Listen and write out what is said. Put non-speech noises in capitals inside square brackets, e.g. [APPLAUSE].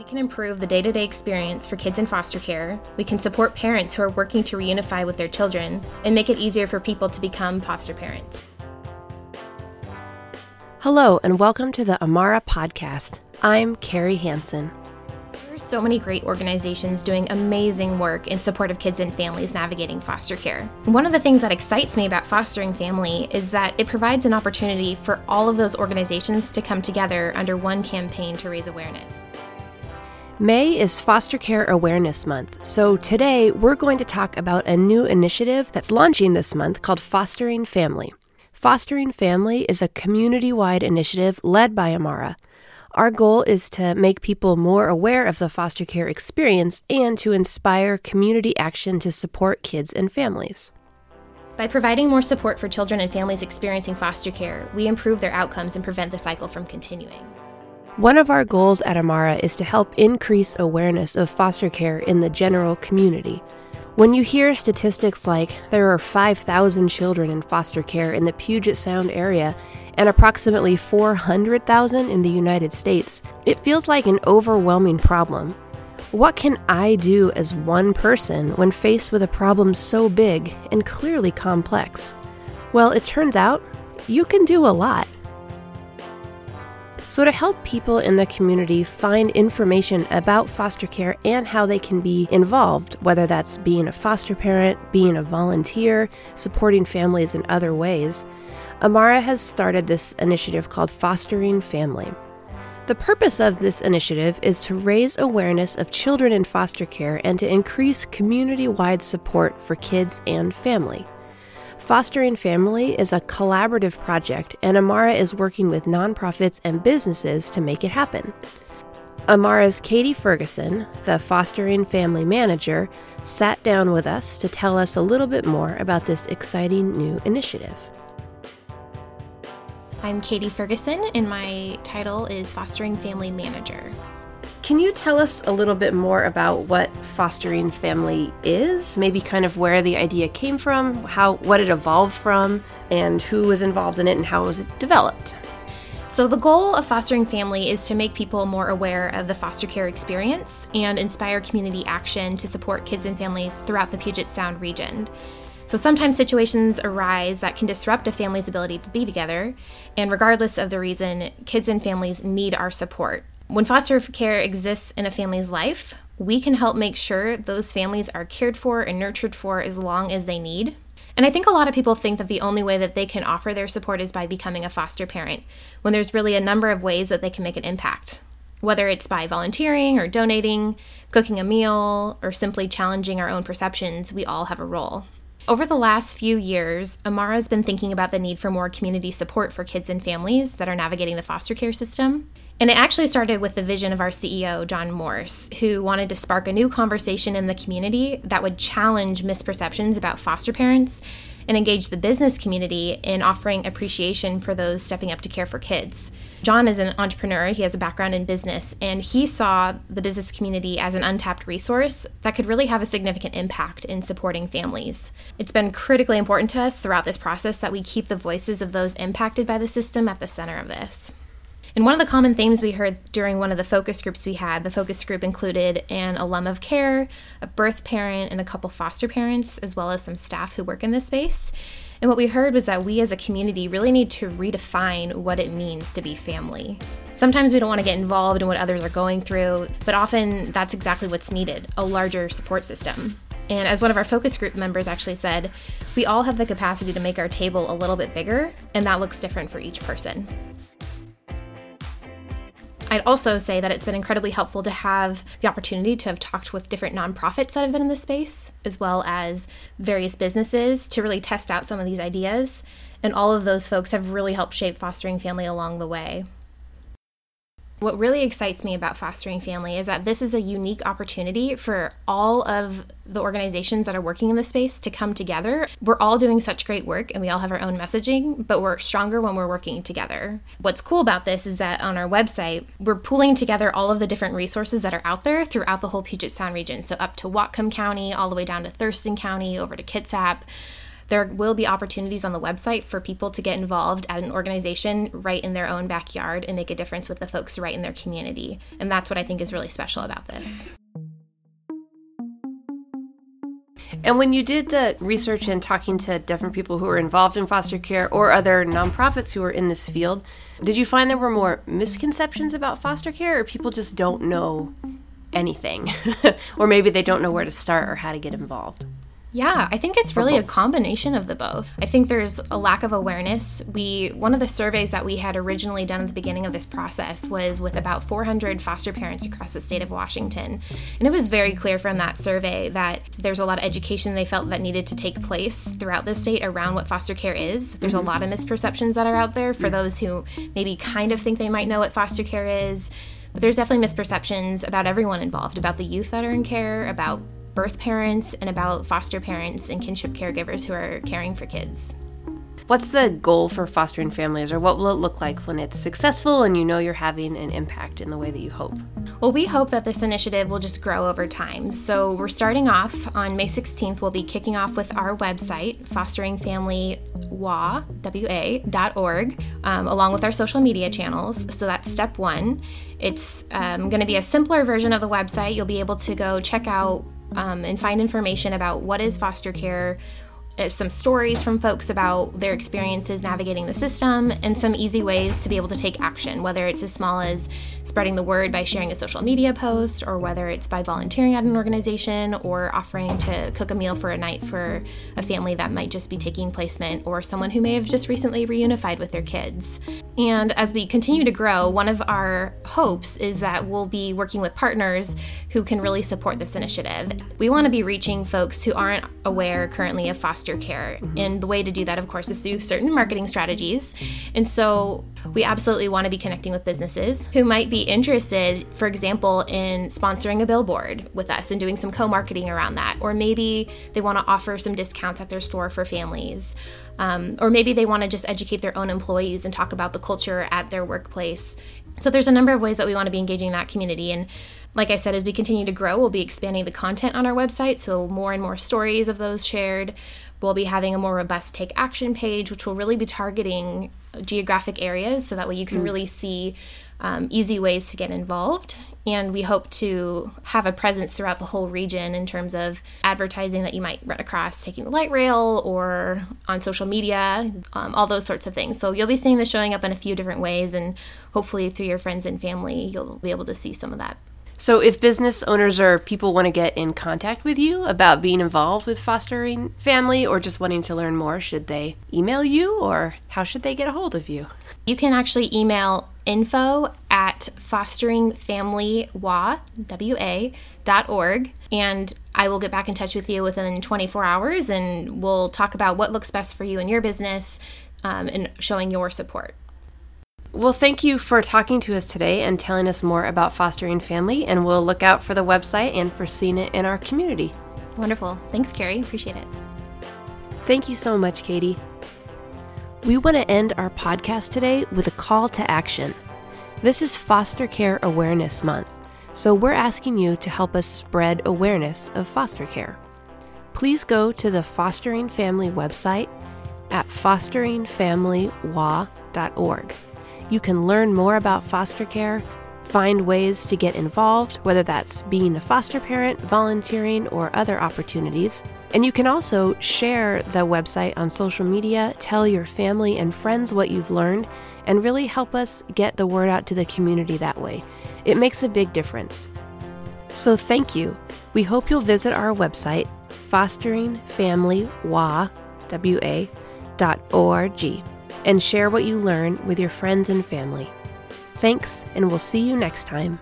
We can improve the day to day experience for kids in foster care. We can support parents who are working to reunify with their children and make it easier for people to become foster parents. Hello, and welcome to the Amara Podcast. I'm Carrie Hansen. There are so many great organizations doing amazing work in support of kids and families navigating foster care. One of the things that excites me about fostering family is that it provides an opportunity for all of those organizations to come together under one campaign to raise awareness. May is Foster Care Awareness Month, so today we're going to talk about a new initiative that's launching this month called Fostering Family. Fostering Family is a community wide initiative led by Amara. Our goal is to make people more aware of the foster care experience and to inspire community action to support kids and families. By providing more support for children and families experiencing foster care, we improve their outcomes and prevent the cycle from continuing. One of our goals at Amara is to help increase awareness of foster care in the general community. When you hear statistics like there are 5,000 children in foster care in the Puget Sound area and approximately 400,000 in the United States, it feels like an overwhelming problem. What can I do as one person when faced with a problem so big and clearly complex? Well, it turns out you can do a lot. So, to help people in the community find information about foster care and how they can be involved, whether that's being a foster parent, being a volunteer, supporting families in other ways, Amara has started this initiative called Fostering Family. The purpose of this initiative is to raise awareness of children in foster care and to increase community wide support for kids and family. Fostering Family is a collaborative project, and Amara is working with nonprofits and businesses to make it happen. Amara's Katie Ferguson, the Fostering Family Manager, sat down with us to tell us a little bit more about this exciting new initiative. I'm Katie Ferguson, and my title is Fostering Family Manager. Can you tell us a little bit more about what fostering family is? Maybe kind of where the idea came from, how what it evolved from, and who was involved in it and how was it developed? So, the goal of fostering family is to make people more aware of the foster care experience and inspire community action to support kids and families throughout the Puget Sound region. So, sometimes situations arise that can disrupt a family's ability to be together, and regardless of the reason, kids and families need our support. When foster care exists in a family's life, we can help make sure those families are cared for and nurtured for as long as they need. And I think a lot of people think that the only way that they can offer their support is by becoming a foster parent, when there's really a number of ways that they can make an impact. Whether it's by volunteering or donating, cooking a meal, or simply challenging our own perceptions, we all have a role. Over the last few years, Amara has been thinking about the need for more community support for kids and families that are navigating the foster care system. And it actually started with the vision of our CEO, John Morse, who wanted to spark a new conversation in the community that would challenge misperceptions about foster parents and engage the business community in offering appreciation for those stepping up to care for kids. John is an entrepreneur, he has a background in business, and he saw the business community as an untapped resource that could really have a significant impact in supporting families. It's been critically important to us throughout this process that we keep the voices of those impacted by the system at the center of this. And one of the common themes we heard during one of the focus groups we had, the focus group included an alum of care, a birth parent, and a couple foster parents, as well as some staff who work in this space. And what we heard was that we as a community really need to redefine what it means to be family. Sometimes we don't want to get involved in what others are going through, but often that's exactly what's needed a larger support system. And as one of our focus group members actually said, we all have the capacity to make our table a little bit bigger, and that looks different for each person. I'd also say that it's been incredibly helpful to have the opportunity to have talked with different nonprofits that have been in this space, as well as various businesses to really test out some of these ideas. And all of those folks have really helped shape fostering family along the way. What really excites me about fostering family is that this is a unique opportunity for all of the organizations that are working in this space to come together. We're all doing such great work and we all have our own messaging, but we're stronger when we're working together. What's cool about this is that on our website, we're pulling together all of the different resources that are out there throughout the whole Puget Sound region. So up to Whatcom County, all the way down to Thurston County, over to Kitsap there will be opportunities on the website for people to get involved at an organization right in their own backyard and make a difference with the folks right in their community. And that's what I think is really special about this. And when you did the research and talking to different people who were involved in foster care or other nonprofits who are in this field, did you find there were more misconceptions about foster care or people just don't know anything? [LAUGHS] or maybe they don't know where to start or how to get involved? Yeah, I think it's really a combination of the both. I think there's a lack of awareness. We one of the surveys that we had originally done at the beginning of this process was with about 400 foster parents across the state of Washington. And it was very clear from that survey that there's a lot of education they felt that needed to take place throughout the state around what foster care is. There's a lot of misperceptions that are out there for those who maybe kind of think they might know what foster care is. But there's definitely misperceptions about everyone involved, about the youth that are in care, about birth parents and about foster parents and kinship caregivers who are caring for kids. What's the goal for fostering families, or what will it look like when it's successful and you know you're having an impact in the way that you hope? Well, we hope that this initiative will just grow over time. So, we're starting off on May 16th. We'll be kicking off with our website, fosteringfamilywa.org, um, along with our social media channels. So, that's step one. It's um, going to be a simpler version of the website. You'll be able to go check out um, and find information about what is foster care, Uh, some stories from folks about their experiences navigating the system, and some easy ways to be able to take action, whether it's as small as spreading the word by sharing a social media post, or whether it's by volunteering at an organization or offering to cook a meal for a night for a family that might just be taking placement or someone who may have just recently reunified with their kids. And as we continue to grow, one of our hopes is that we'll be working with partners who can really support this initiative. We want to be reaching folks who aren't aware currently of foster care. Mm-hmm. And the way to do that, of course, is through certain marketing strategies. And so we absolutely want to be connecting with businesses who might be interested, for example, in sponsoring a billboard with us and doing some co marketing around that. Or maybe they want to offer some discounts at their store for families. Um, or maybe they want to just educate their own employees and talk about the culture at their workplace. So there's a number of ways that we want to be engaging that community. And like I said, as we continue to grow, we'll be expanding the content on our website, so more and more stories of those shared. We'll be having a more robust take action page, which will really be targeting geographic areas so that way you can mm. really see um, easy ways to get involved. And we hope to have a presence throughout the whole region in terms of advertising that you might run across taking the light rail or on social media, um, all those sorts of things. So you'll be seeing this showing up in a few different ways, and hopefully through your friends and family, you'll be able to see some of that. So, if business owners or people want to get in contact with you about being involved with fostering family or just wanting to learn more, should they email you or how should they get a hold of you? You can actually email info at fosteringfamilywa.org and I will get back in touch with you within 24 hours and we'll talk about what looks best for you and your business um, and showing your support. Well, thank you for talking to us today and telling us more about fostering family, and we'll look out for the website and for seeing it in our community. Wonderful. Thanks, Carrie. Appreciate it. Thank you so much, Katie. We want to end our podcast today with a call to action. This is Foster Care Awareness Month, so we're asking you to help us spread awareness of foster care. Please go to the Fostering Family website at fosteringfamilywa.org. You can learn more about foster care, find ways to get involved, whether that's being a foster parent, volunteering, or other opportunities. And you can also share the website on social media, tell your family and friends what you've learned, and really help us get the word out to the community that way. It makes a big difference. So thank you. We hope you'll visit our website, fosteringfamilywa.org and share what you learn with your friends and family. Thanks, and we'll see you next time.